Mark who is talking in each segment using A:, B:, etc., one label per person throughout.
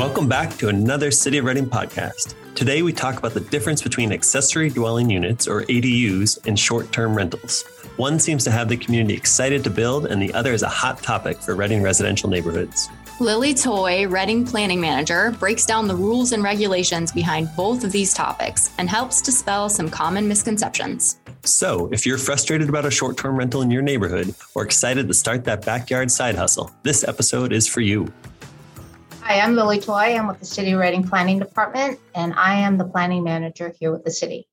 A: Welcome back to another City of Redding podcast. Today we talk about the difference between accessory dwelling units or ADUs and short term rentals. One seems to have the community excited to build, and the other is a hot topic for Redding residential neighborhoods.
B: Lily Toy, Redding Planning Manager, breaks down the rules and regulations behind both of these topics and helps dispel some common misconceptions.
A: So, if you're frustrated about a short term rental in your neighborhood or excited to start that backyard side hustle, this episode is for you.
C: Hi, I'm Lily Toy. I'm with the City Redding Planning Department, and I am the planning manager here with the city.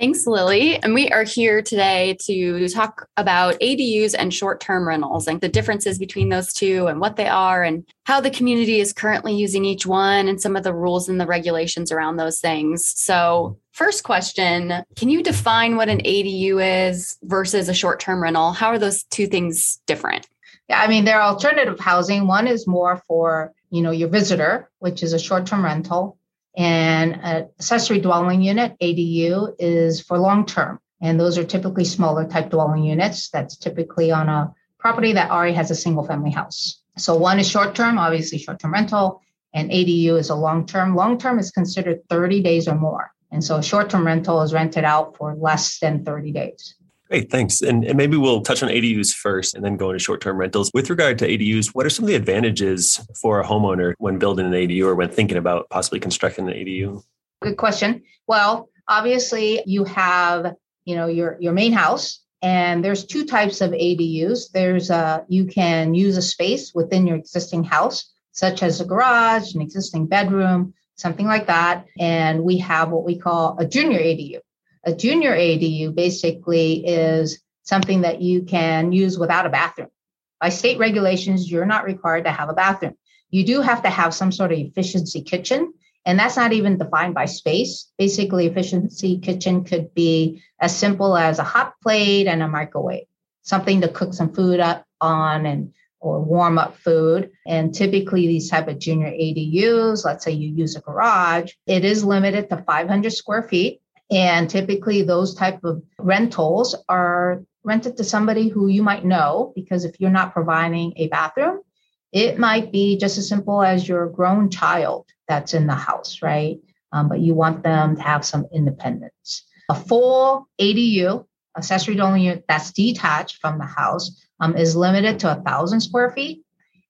B: Thanks, Lily. And we are here today to talk about ADUs and short term rentals and the differences between those two and what they are and how the community is currently using each one and some of the rules and the regulations around those things. So, first question Can you define what an ADU is versus a short term rental? How are those two things different?
C: Yeah, I mean, they're alternative housing. One is more for, you know, your visitor, which is a short term rental and an accessory dwelling unit, ADU, is for long term. And those are typically smaller type dwelling units. That's typically on a property that already has a single family house. So one is short term, obviously short term rental, and ADU is a long term. Long term is considered 30 days or more. And so short term rental is rented out for less than 30 days.
A: Great, thanks. And, and, maybe we'll touch on ADUs first and then go into short term rentals. With regard to ADUs, what are some of the advantages for a homeowner when building an ADU or when thinking about possibly constructing an ADU?
C: Good question. Well, obviously you have, you know, your your main house and there's two types of ADUs. There's a you can use a space within your existing house such as a garage, an existing bedroom, something like that, and we have what we call a junior ADU. A junior ADU basically is something that you can use without a bathroom. By state regulations, you're not required to have a bathroom. You do have to have some sort of efficiency kitchen, and that's not even defined by space. Basically, efficiency kitchen could be as simple as a hot plate and a microwave, something to cook some food up on and or warm up food. And typically these type of junior ADUs, let's say you use a garage, it is limited to 500 square feet. And typically those type of rentals are rented to somebody who you might know because if you're not providing a bathroom, it might be just as simple as your grown child that's in the house, right? Um, but you want them to have some independence. A full ADU, accessory dwelling unit that's detached from the house, um, is limited to a thousand square feet.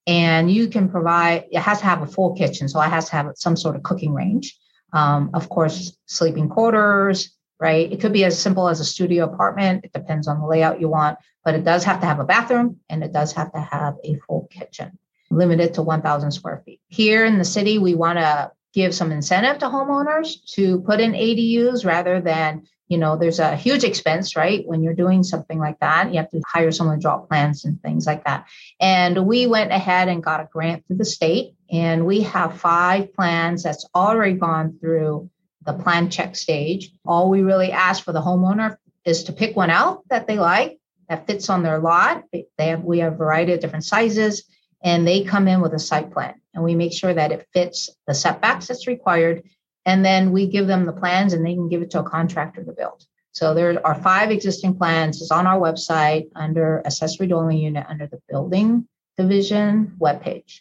C: And you can provide, it has to have a full kitchen. So it has to have some sort of cooking range. Um, of course, sleeping quarters, right? It could be as simple as a studio apartment. It depends on the layout you want, but it does have to have a bathroom and it does have to have a full kitchen, limited to 1,000 square feet. Here in the city, we want to give some incentive to homeowners to put in ADUs rather than you know there's a huge expense right? When you're doing something like that you have to hire someone to draw plans and things like that. And we went ahead and got a grant through the state and we have five plans that's already gone through the plan check stage. All we really ask for the homeowner is to pick one out that they like that fits on their lot. They have we have a variety of different sizes and they come in with a site plan and we make sure that it fits the setbacks that's required and then we give them the plans and they can give it to a contractor to build. So there are five existing plans. It's on our website under accessory dwelling unit under the building division webpage.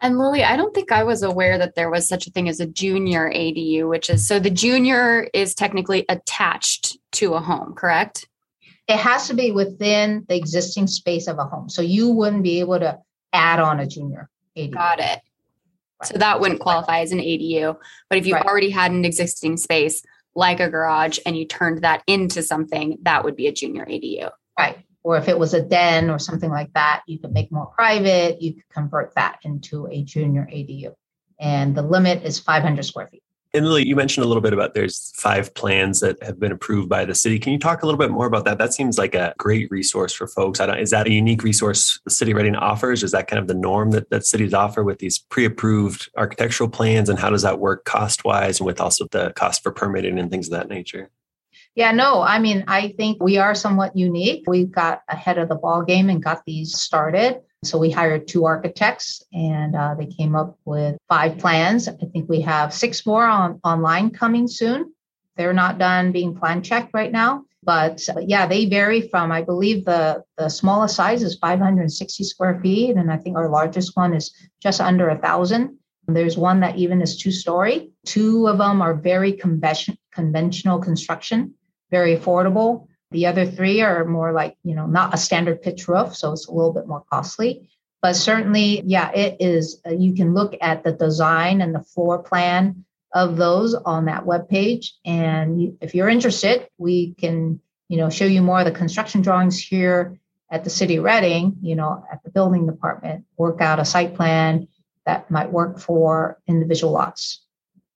B: And Lily, I don't think I was aware that there was such a thing as a junior ADU, which is so the junior is technically attached to a home, correct?
C: It has to be within the existing space of a home. So you wouldn't be able to add on a junior ADU.
B: Got it. So that wouldn't qualify as an ADU. But if you right. already had an existing space like a garage and you turned that into something, that would be a junior ADU.
C: Right. Or if it was a den or something like that, you could make more private, you could convert that into a junior ADU. And the limit is 500 square feet.
A: And Lily, you mentioned a little bit about there's five plans that have been approved by the city. Can you talk a little bit more about that? That seems like a great resource for folks. I don't, is that a unique resource the city Redding offers? Is that kind of the norm that, that cities offer with these pre-approved architectural plans? And how does that work cost-wise and with also the cost for permitting and things of that nature?
C: Yeah, no, I mean, I think we are somewhat unique. We got ahead of the ball game and got these started. So we hired two architects and uh, they came up with five plans. I think we have six more on online coming soon. They're not done being plan checked right now. But uh, yeah, they vary from, I believe the, the smallest size is 560 square feet. And I think our largest one is just under a thousand. There's one that even is two story. Two of them are very convention, conventional construction, very affordable. The other three are more like, you know, not a standard pitch roof, so it's a little bit more costly. But certainly, yeah, it is. Uh, you can look at the design and the floor plan of those on that web page, and if you're interested, we can, you know, show you more of the construction drawings here at the city of Redding. You know, at the building department, work out a site plan that might work for individual lots.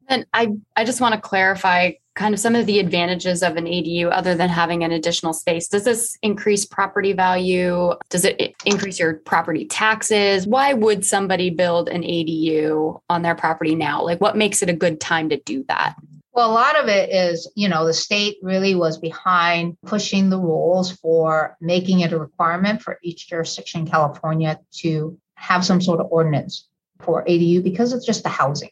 B: And I, I just want to clarify kind of some of the advantages of an ADU other than having an additional space. Does this increase property value? Does it increase your property taxes? Why would somebody build an ADU on their property now? Like, what makes it a good time to do that?
C: Well, a lot of it is, you know, the state really was behind pushing the rules for making it a requirement for each jurisdiction in California to have some sort of ordinance for ADU because it's just the housing.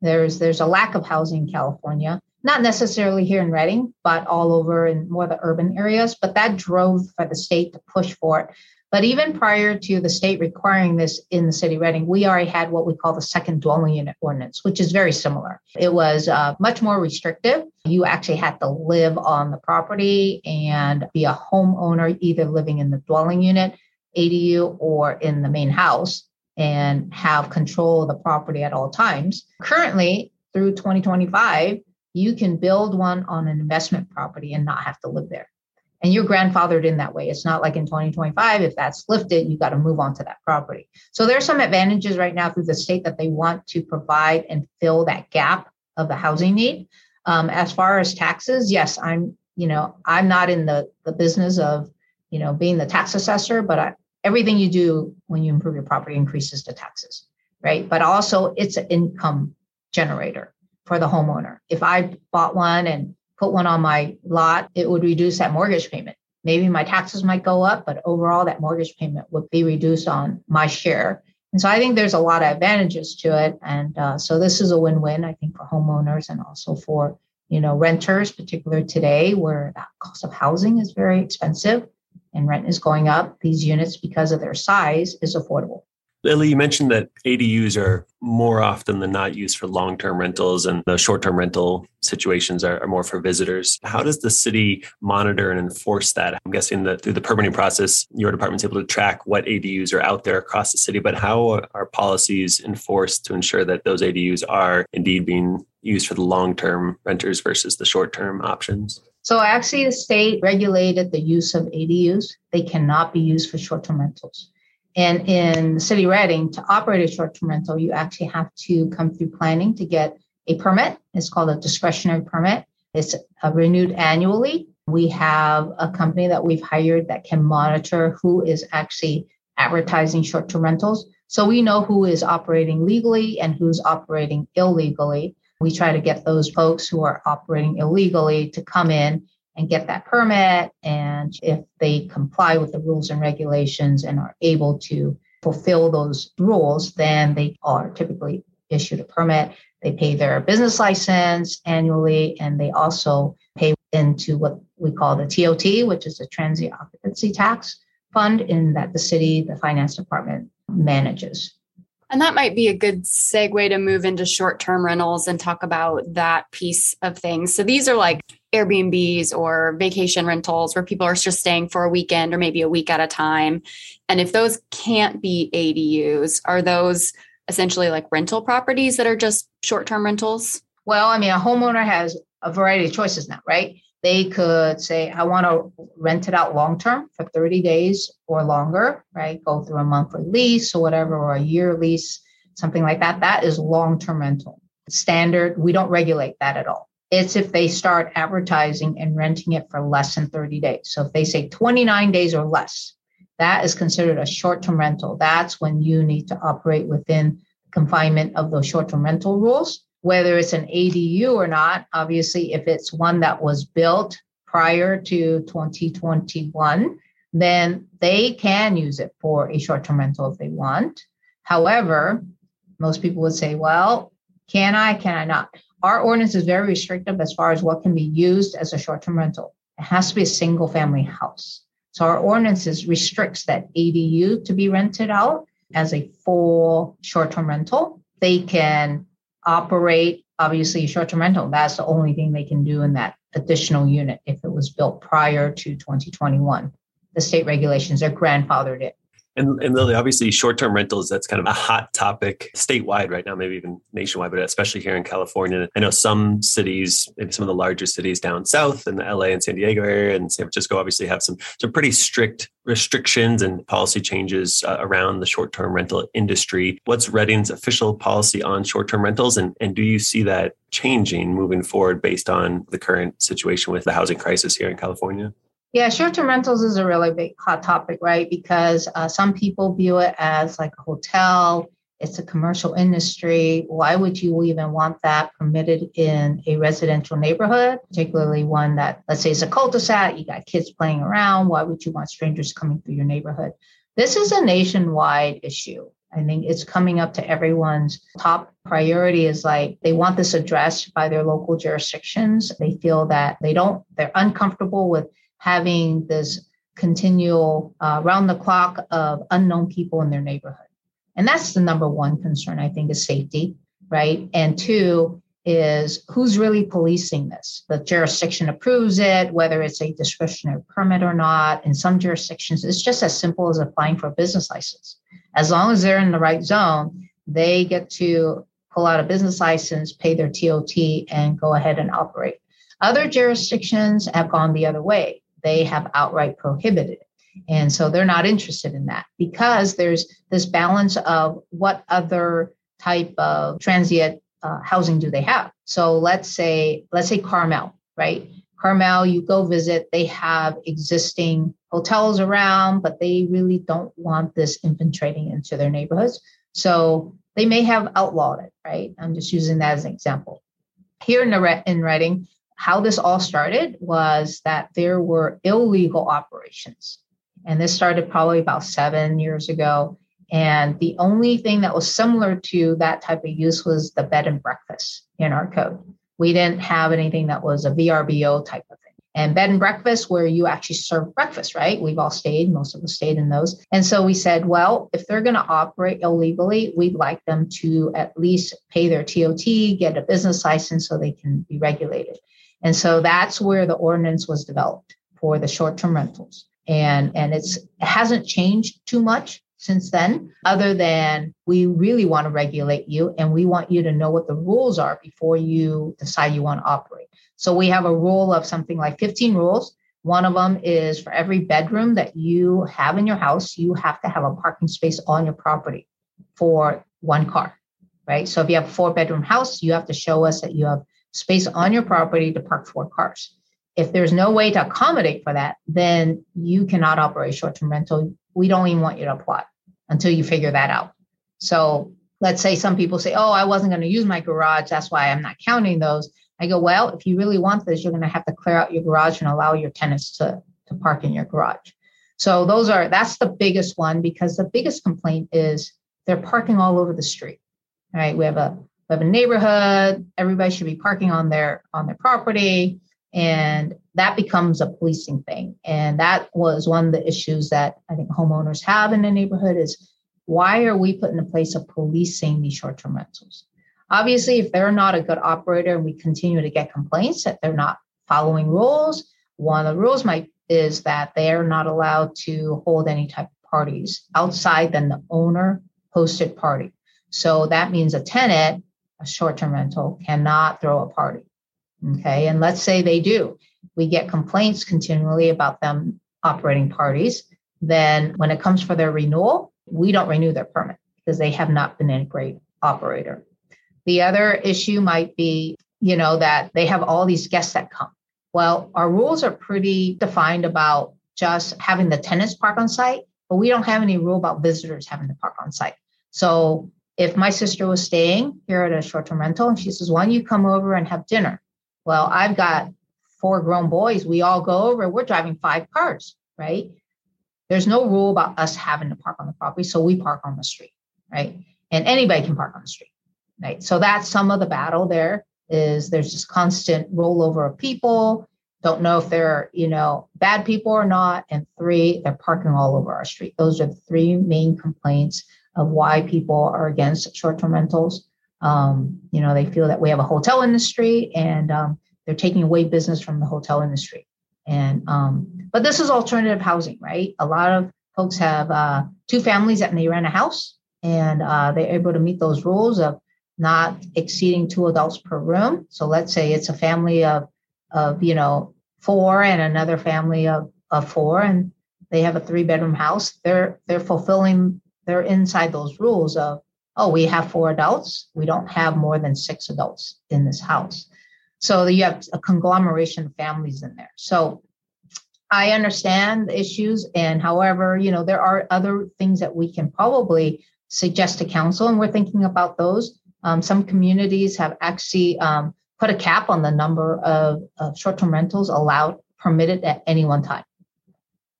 C: There's there's a lack of housing in California, not necessarily here in Redding, but all over in more the urban areas. But that drove for the state to push for it. But even prior to the state requiring this in the city of Redding, we already had what we call the second dwelling unit ordinance, which is very similar. It was uh, much more restrictive. You actually had to live on the property and be a homeowner, either living in the dwelling unit, ADU, or in the main house and have control of the property at all times. Currently, through 2025, you can build one on an investment property and not have to live there. And you're grandfathered in that way. It's not like in 2025, if that's lifted, you got to move on to that property. So there's some advantages right now through the state that they want to provide and fill that gap of the housing need. Um, as far as taxes, yes, I'm, you know, I'm not in the, the business of, you know, being the tax assessor, but I, everything you do when you improve your property increases the taxes, right? But also it's an income generator for the homeowner. If I bought one and put one on my lot, it would reduce that mortgage payment. Maybe my taxes might go up, but overall that mortgage payment would be reduced on my share. And so I think there's a lot of advantages to it. And uh, so this is a win-win, I think, for homeowners and also for you know renters, particularly today where the cost of housing is very expensive and rent is going up, these units, because of their size, is affordable.
A: Lily, you mentioned that ADUs are more often than not used for long term rentals, and the short term rental situations are, are, more for visitors. How does the city monitor and enforce that? I'm guessing that through the permitting process, your department's able to track what ADUs are out there across the city, but how are policies enforced to ensure that those ADUs are indeed being used for the long term renters versus the short term options?
C: So actually, the state regulated the use of ADUs. They cannot be used for short-term rentals. And in city Redding, to operate a short-term rental, you actually have to come through planning to get a permit. It's called a discretionary permit. It's uh, renewed annually. We have a company that we've hired that can monitor who is actually advertising short-term rentals. So we know who is operating legally and who's operating illegally. We try to get those folks who are operating illegally to come in and get that permit. And if they comply with the rules and regulations and are able to fulfill those rules, then they are typically issued a permit. They pay their business license annually, and they also pay into what we call the TOT, which is the transient occupancy tax fund, in that the city, the finance department manages.
B: And that might be a good segue to move into short term rentals and talk about that piece of things. So these are like Airbnbs or vacation rentals where people are just staying for a weekend or maybe a week at a time. And if those can't be ADUs, are those essentially like rental properties that are just short term rentals?
C: Well, I mean, a homeowner has a variety of choices now, right? They could say, I want to rent it out long term for 30 days or longer, right? Go through a monthly lease or whatever, or a year lease, something like that. That is long term rental. Standard, we don't regulate that at all. It's if they start advertising and renting it for less than 30 days. So if they say 29 days or less, that is considered a short term rental. That's when you need to operate within confinement of those short term rental rules whether it's an ADU or not. Obviously, if it's one that was built prior to 2021, then they can use it for a short term rental if they want. However, most people would say, well, can I, can I not? Our ordinance is very restrictive as far as what can be used as a short term rental. It has to be a single family house. So our ordinance restricts that ADU to be rented out as a full short term rental they can operate obviously short-term rental. That's the only thing they can do in that additional unit if it was built prior to 2021. The state regulations are grandfathered in.
A: And, and Lily, obviously, short term rentals, that's kind of a hot topic statewide right now, maybe even nationwide, but especially here in California. I know some cities, maybe some of the larger cities down south in the LA and San Diego area and San Francisco, obviously have some, some pretty strict restrictions and policy changes uh, around the short term rental industry. What's Redding's official policy on short term rentals? And, and do you see that changing moving forward based on the current situation with the housing crisis here in California?
C: Yeah, short term rentals is a really big hot topic, right? Because uh, some people view it as like a hotel, it's a commercial industry. Why would you even want that permitted in a residential neighborhood, particularly one that, let's say, is a cul de sac, you got kids playing around? Why would you want strangers coming through your neighborhood? This is a nationwide issue. I think it's coming up to everyone's top priority is like they want this addressed by their local jurisdictions. They feel that they don't, they're uncomfortable with having this continual uh, round the clock of unknown people in their neighborhood. And that's the number one concern, I think, is safety, right? And two is who's really policing this? The jurisdiction approves it, whether it's a discretionary permit or not. In some jurisdictions, it's just as simple as applying for a business license. As long as they're in the right zone, they get to pull out a business license, pay their TOT, and go ahead and operate. Other jurisdictions have gone the other way they have outright prohibited it. And so they're not interested in that because there's this balance of what other type of transient uh, housing do they have. So let's say, let's say Carmel, right? Carmel, you go visit, they have existing hotels around, but they really don't want this infiltrating into their neighborhoods. So they may have outlawed it, right? I'm just using that as an example. Here in, the, in Redding, how this all started was that there were illegal operations. And this started probably about seven years ago. And the only thing that was similar to that type of use was the bed and breakfast in our code. We didn't have anything that was a VRBO type of thing. And bed and breakfast, where you actually serve breakfast, right? We've all stayed, most of us stayed in those. And so we said, well, if they're going to operate illegally, we'd like them to at least pay their TOT, get a business license so they can be regulated. And so that's where the ordinance was developed for the short-term rentals. And, and it's it hasn't changed too much since then, other than we really want to regulate you and we want you to know what the rules are before you decide you want to operate. So we have a rule of something like 15 rules. One of them is for every bedroom that you have in your house, you have to have a parking space on your property for one car, right? So if you have a four bedroom house, you have to show us that you have space on your property to park four cars. If there's no way to accommodate for that, then you cannot operate short term rental. We don't even want you to apply until you figure that out. So let's say some people say, oh, I wasn't going to use my garage. That's why I'm not counting those. I go, well, if you really want this, you're going to have to clear out your garage and allow your tenants to, to park in your garage. So those are that's the biggest one because the biggest complaint is they're parking all over the street. All right. We have a have a neighborhood everybody should be parking on their on their property. And that becomes a policing thing. And that was one of the issues that i think homeowners have in the neighborhood is why are we put in a place of policing these short-term rentals? Obviously if they're not a good operator and we continue to get complaints that they're not following rules one of the rules might is that they are not allowed to hold any type of parties outside than the owner hosted party. So that means a tenant a short term rental cannot throw a party. Okay. And let's say they do. We get complaints continually about them operating parties. Then when it comes for their renewal, we don't renew their permit because they have not been a great operator. The other issue might be, you know, that they have all these guests that come. Well, our rules are pretty defined about just having the tenants park on site, but we don't have any rule about visitors having to park on site. So if my sister was staying here at a short-term rental and she says, why don't you come over and have dinner? Well, I've got four grown boys. We all go over, we're driving five cars, right? There's no rule about us having to park on the property. So we park on the street, right? And anybody can park on the street, right? So that's some of the battle there is there's just constant rollover of people. Don't know if they're, you know, bad people or not. And three, they're parking all over our street. Those are the three main complaints of why people are against short-term rentals. Um, you know, they feel that we have a hotel industry and um, they're taking away business from the hotel industry. And um, but this is alternative housing, right? A lot of folks have uh, two families that may rent a house, and uh, they're able to meet those rules of not exceeding two adults per room. So let's say it's a family of of you know four and another family of of four, and they have a three bedroom house. They're they're fulfilling. They're inside those rules of oh we have four adults. We don't have more than six adults in this house. So you have a conglomeration of families in there. So I understand the issues, and however, you know, there are other things that we can probably suggest to council, and we're thinking about those. Um, some communities have actually um, put a cap on the number of, of short-term rentals allowed permitted at any one time.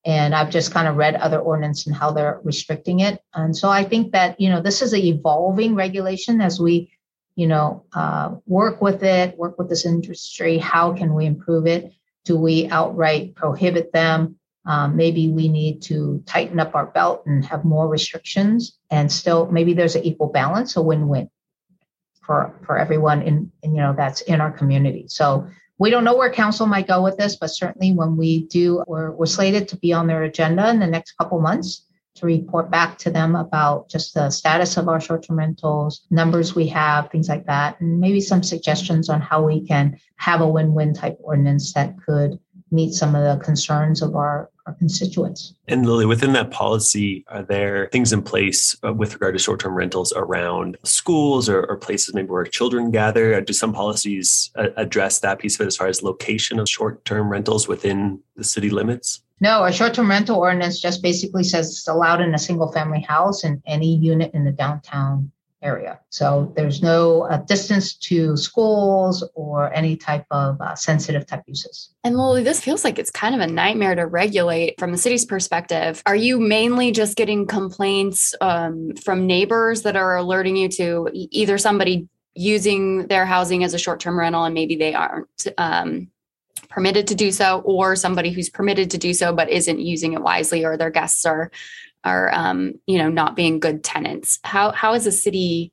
C: And I've just kind of read other ordinance and how they're restricting it. And so I think that, you know, this is an evolving regulation as we you know, uh, work with it, work with this industry. How can we improve it? Do we outright prohibit them? Um, maybe we need to tighten up our belt and have more restrictions, and still maybe there's an equal balance, a win-win for for everyone in, in you know that's in our community. So we don't know where council might go with this, but certainly when we do, we're, we're slated to be on their agenda in the next couple months to report back to them about just the status of our short-term rentals, numbers we have, things like that, and maybe some suggestions on how we can have a win-win type ordinance that could meet some of the concerns of our, our constituents.
A: And Lily, within that policy, are there things in place uh, with regard to short term rentals around schools or, or, places maybe where children gather? Do some policies uh, address that piece of it as far as location of short term rentals within the city limits?
C: No, a short-term rental ordinance just basically says it's allowed in a single-family house in any unit in the downtown area. So there's no uh, distance to schools or any type of uh, sensitive type uses.
B: And Lily, this feels like it's kind of a nightmare to regulate from the city's perspective. Are you mainly just getting complaints um, from neighbors that are alerting you to either somebody using their housing as a short-term rental and maybe they aren't um, permitted to do so or somebody who's permitted to do so but isn't using it wisely or their guests are are um, you know not being good tenants how how is the city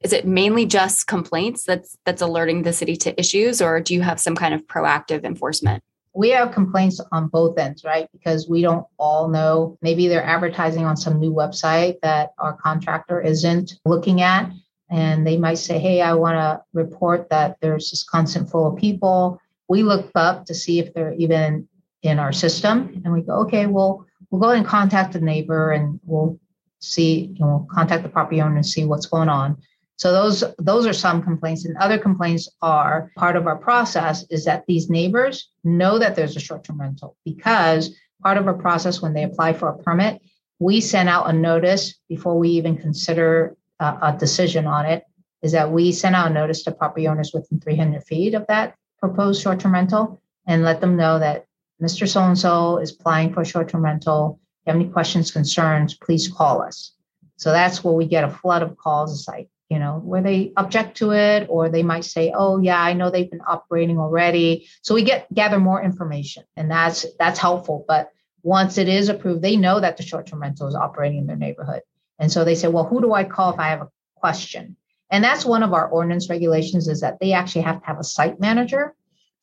B: is it mainly just complaints that's that's alerting the city to issues or do you have some kind of proactive enforcement
C: we have complaints on both ends, right? Because we don't all know. Maybe they're advertising on some new website that our contractor isn't looking at. And they might say, Hey, I want to report that there's this constant flow of people we look up to see if they're even in our system and we go okay well we'll go and contact the neighbor and we'll see you know contact the property owner and see what's going on. So those those are some complaints. And other complaints are part of our process is that these neighbors know that there's a short-term rental because part of our process when they apply for a permit we send out a notice before we even consider a, a decision on it is that we send out a notice to property owners within 300 feet of that proposed short-term rental and let them know that Mr. So-and-so is applying for a short-term rental. If you have any questions, concerns, please call us. So that's where we get a flood of calls. It's like, you know, where they object to it, or they might say, oh yeah, I know they've been operating already. So we get gather more information and that's that's helpful. But once it is approved, they know that the short-term rental is operating in their neighborhood. And so they say, well, who do I call if I have a question? And that's one of our ordinance regulations is that they actually have to have a site manager.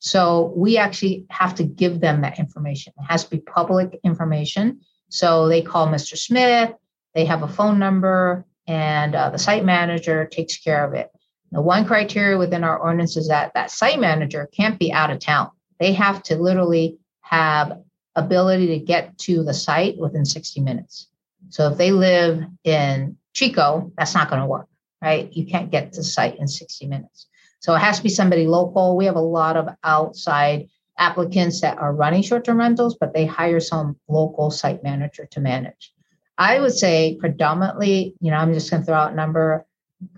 C: So we actually have to give them that information. It has to be public information. So they call Mr. Smith, they have a phone number, and uh, the site manager takes care of it. The one criteria within our ordinance is that that site manager can't be out of town. They have to literally have ability to get to the site within 60 minutes. So if they live in Chico, that's not going to work right? You can't get to the site in 60 minutes. So it has to be somebody local. We have a lot of outside applicants that are running short term rentals, but they hire some local site manager to manage. I would say predominantly, you know, I'm just going to throw out a number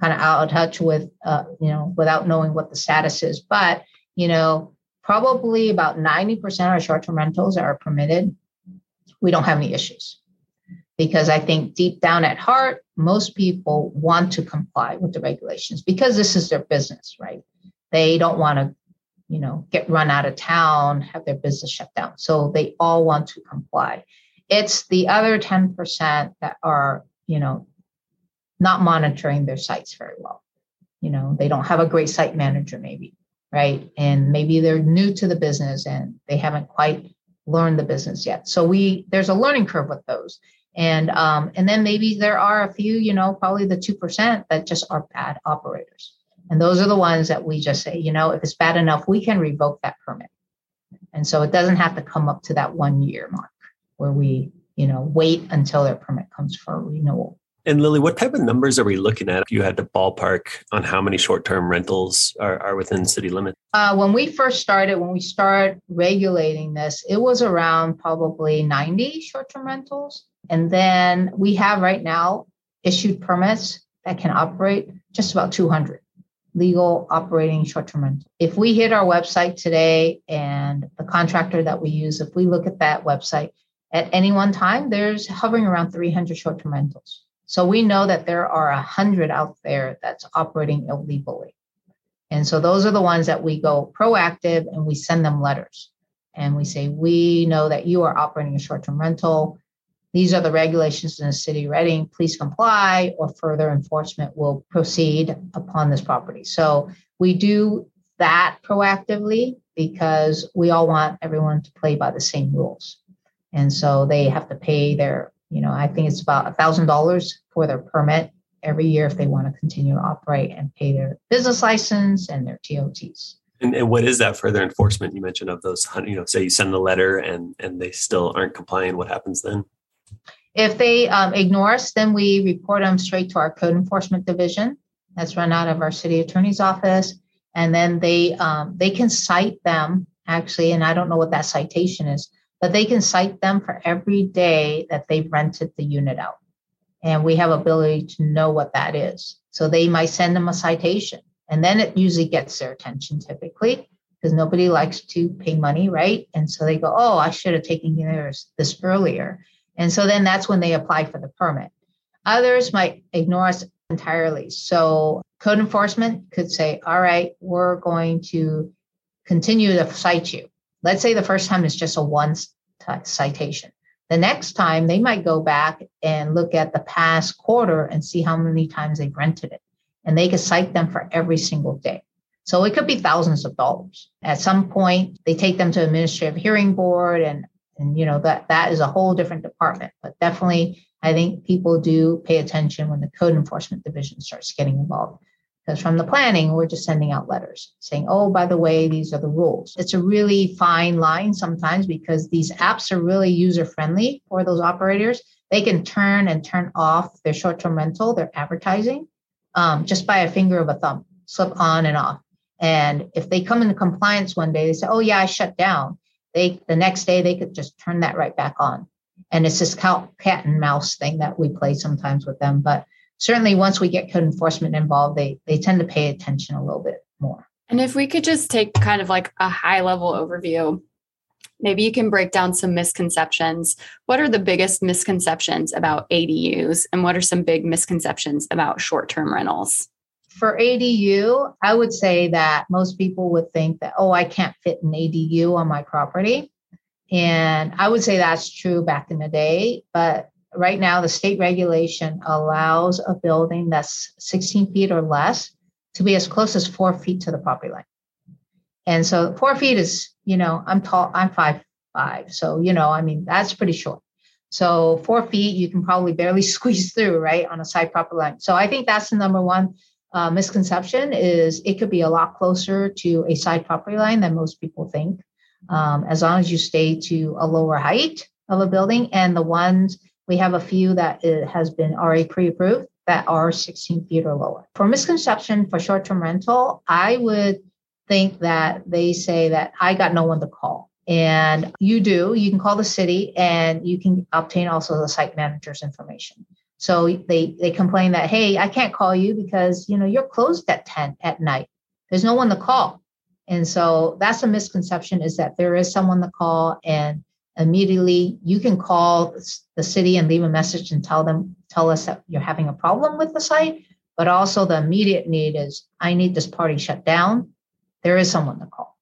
C: kind of out of touch with, uh, you know, without knowing what the status is. But, you know, probably about 90% of our short term rentals are permitted. We don't have any issues because I think deep down at heart, most people want to comply with the regulations because this is their business, right? They don't want to, you know, get run out of town, have their business shut down. So they all want to comply. It's the other 10% that are, you know, not monitoring their sites very well. You know, they don't have a great site manager, maybe, right? And maybe they're new to the business and they haven't quite learned the business yet. So we there's a learning curve with those. And um, and then maybe there are a few, you know, probably the two percent that just are bad operators. And those are the ones that we just say, you know, if it's bad enough, we can revoke that permit. And so it doesn't have to come up to that one year mark where we, you know, wait until their permit comes for renewal.
A: And Lily, what type of numbers are we looking at if you had to ballpark on how many short term rentals are, are within city limits?
C: Uh, when we first started, when we started regulating this, it was around probably 90 short term rentals. And then we have right now issued permits that can operate just about 200 legal operating short term rental. If we hit our website today and the contractor that we use, if we look at that website at any one time, there's hovering around 300 short term rentals. So we know that there are 100 out there that's operating illegally. And so those are the ones that we go proactive and we send them letters. And we say, we know that you are operating a short term rental. These are the regulations in the city Redding. Please comply, or further enforcement will proceed upon this property. So we do that proactively because we all want everyone to play by the same rules. And so they have to pay their, you know, I think it's about a thousand dollars for their permit every year if they want to continue to operate and pay their business license and their TOTs.
A: And, and, what is that further enforcement you mentioned of those? You know, say you send a letter and and they still aren't complying. What happens then?
C: If they um, ignore us, then we report them straight to our code enforcement division. That's run out of our city attorney's office, and then they um, they can cite them actually. And I don't know what that citation is, but they can cite them for every day that they've rented the unit out, and we have ability to know what that is. So they might send them a citation, and then it usually gets their attention typically because nobody likes to pay money, right? And so they go, "Oh, I should have taken this earlier." And so then that's when they apply for the permit. Others might ignore us entirely. So code enforcement could say, all right, we're going to continue to cite you. Let's say the first time is just a one citation. The next time they might go back and look at the past quarter and see how many times they've rented it. And they could cite them for every single day. So it could be thousands of dollars. At some point, they take them to administrative hearing board and and you know that that is a whole different department but definitely i think people do pay attention when the code enforcement division starts getting involved. Because from the planning we're just sending out letters saying oh by the way these are the rules. It's a really fine line sometimes because these apps are really user friendly for those operators. They can turn and turn off their short-term rental their advertising um, just by a finger of a thumb slip on and off. And if they come into compliance one day they say oh yeah i shut down they the next day they could just turn that right back on. And it's this cat and mouse thing that we play sometimes with them but certainly once we get code enforcement involved they they tend to pay attention a little bit more.
B: And if we could just take kind of like a high level overview maybe you can break down some misconceptions. What are the biggest misconceptions about adus and what are some big misconceptions about short-term rentals
C: for ADU, I would say that most people would think that, oh, I can't fit an ADU on my property. And I would say that's true back in the day. But right now, the state regulation allows a building that's 16 feet or less to be as close as four feet to the property line. And so four feet is, you know, I'm tall, I'm five, five. So, you know, I mean, that's pretty short. So four feet, you can probably barely squeeze through, right, on a side property line. So I think that's the number one uh, misconception is it could be a lot closer to a side property line than most people think, um, as long as you stay to a lower height of a building. And the ones we have a few that it has been already pre-approved that are 16 feet or lower. For misconception for short-term rental, I would think that they say that I got no one to call. And you do, you can call the city and you can obtain also the site manager's information. So they they complain that hey, I can't call you because you know you're closed at 10 at night. There's no one to call. And so that's a misconception is that there is someone to call and immediately you can call the city and leave a message and tell them tell us that you're having a problem with the site. But also the immediate need is i need this party shut down. There is someone to call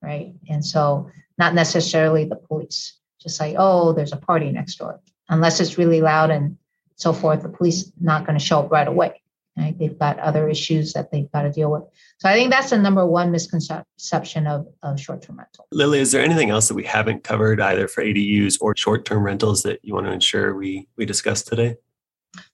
C: right? And so not necessarily the police. Just like oh there's a party next door. Unless it's really loud and so forth, the police not going to show up right away. Right? They've got other issues that they've got to deal with. So I think that's the number one misconception of, of short-term rental.
A: Lily, is there anything else that we haven't covered either for ADUs or short-term rentals that you want to ensure we we discuss today?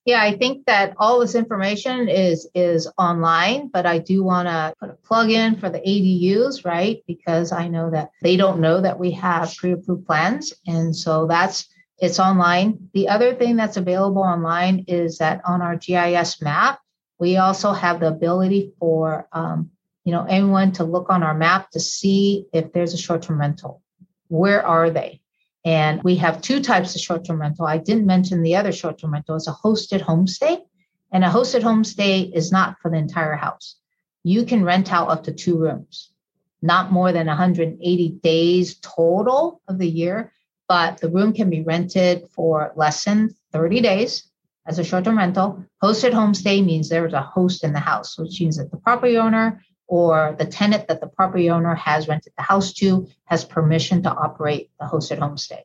C: Yeah, I think that all this information is is online, but I do want to put a plug in for the ADUs, right? Because I know that they don't know that we have pre-approved plans, and so that's it's online. The other thing that's available online is that on our GIS map, we also have the ability for um, you know anyone to look on our map to see if there's a short-term rental. Where are they? And we have two types of short-term rental. I didn't mention the other short-term rental is a hosted homestay. And a hosted homestay is not for the entire house. You can rent out up to two rooms, not more than 180 days total of the year, but the room can be rented for less than 30 days as a short term rental. Hosted homestay means there's a host in the house, which means that the property owner or the tenant that the property owner has rented the house to has permission to operate the hosted homestay.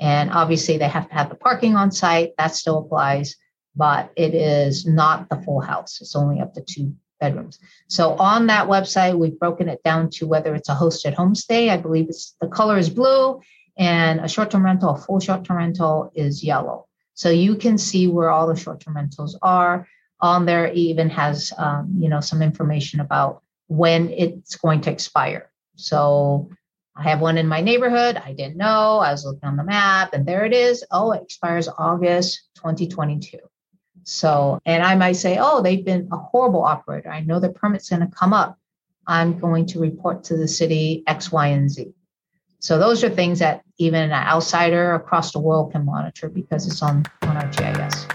C: And obviously, they have to have the parking on site. That still applies, but it is not the full house. It's only up to two bedrooms. So on that website, we've broken it down to whether it's a hosted homestay. I believe it's the color is blue, and a short-term rental, a full short-term rental, is yellow. So you can see where all the short-term rentals are. On there, even has um, you know some information about when it's going to expire. So I have one in my neighborhood. I didn't know. I was looking on the map, and there it is. Oh, it expires August 2022. So, and I might say, oh, they've been a horrible operator. I know the permit's going to come up. I'm going to report to the city X, Y, and Z. So those are things that even an outsider across the world can monitor because it's on, on our GIS.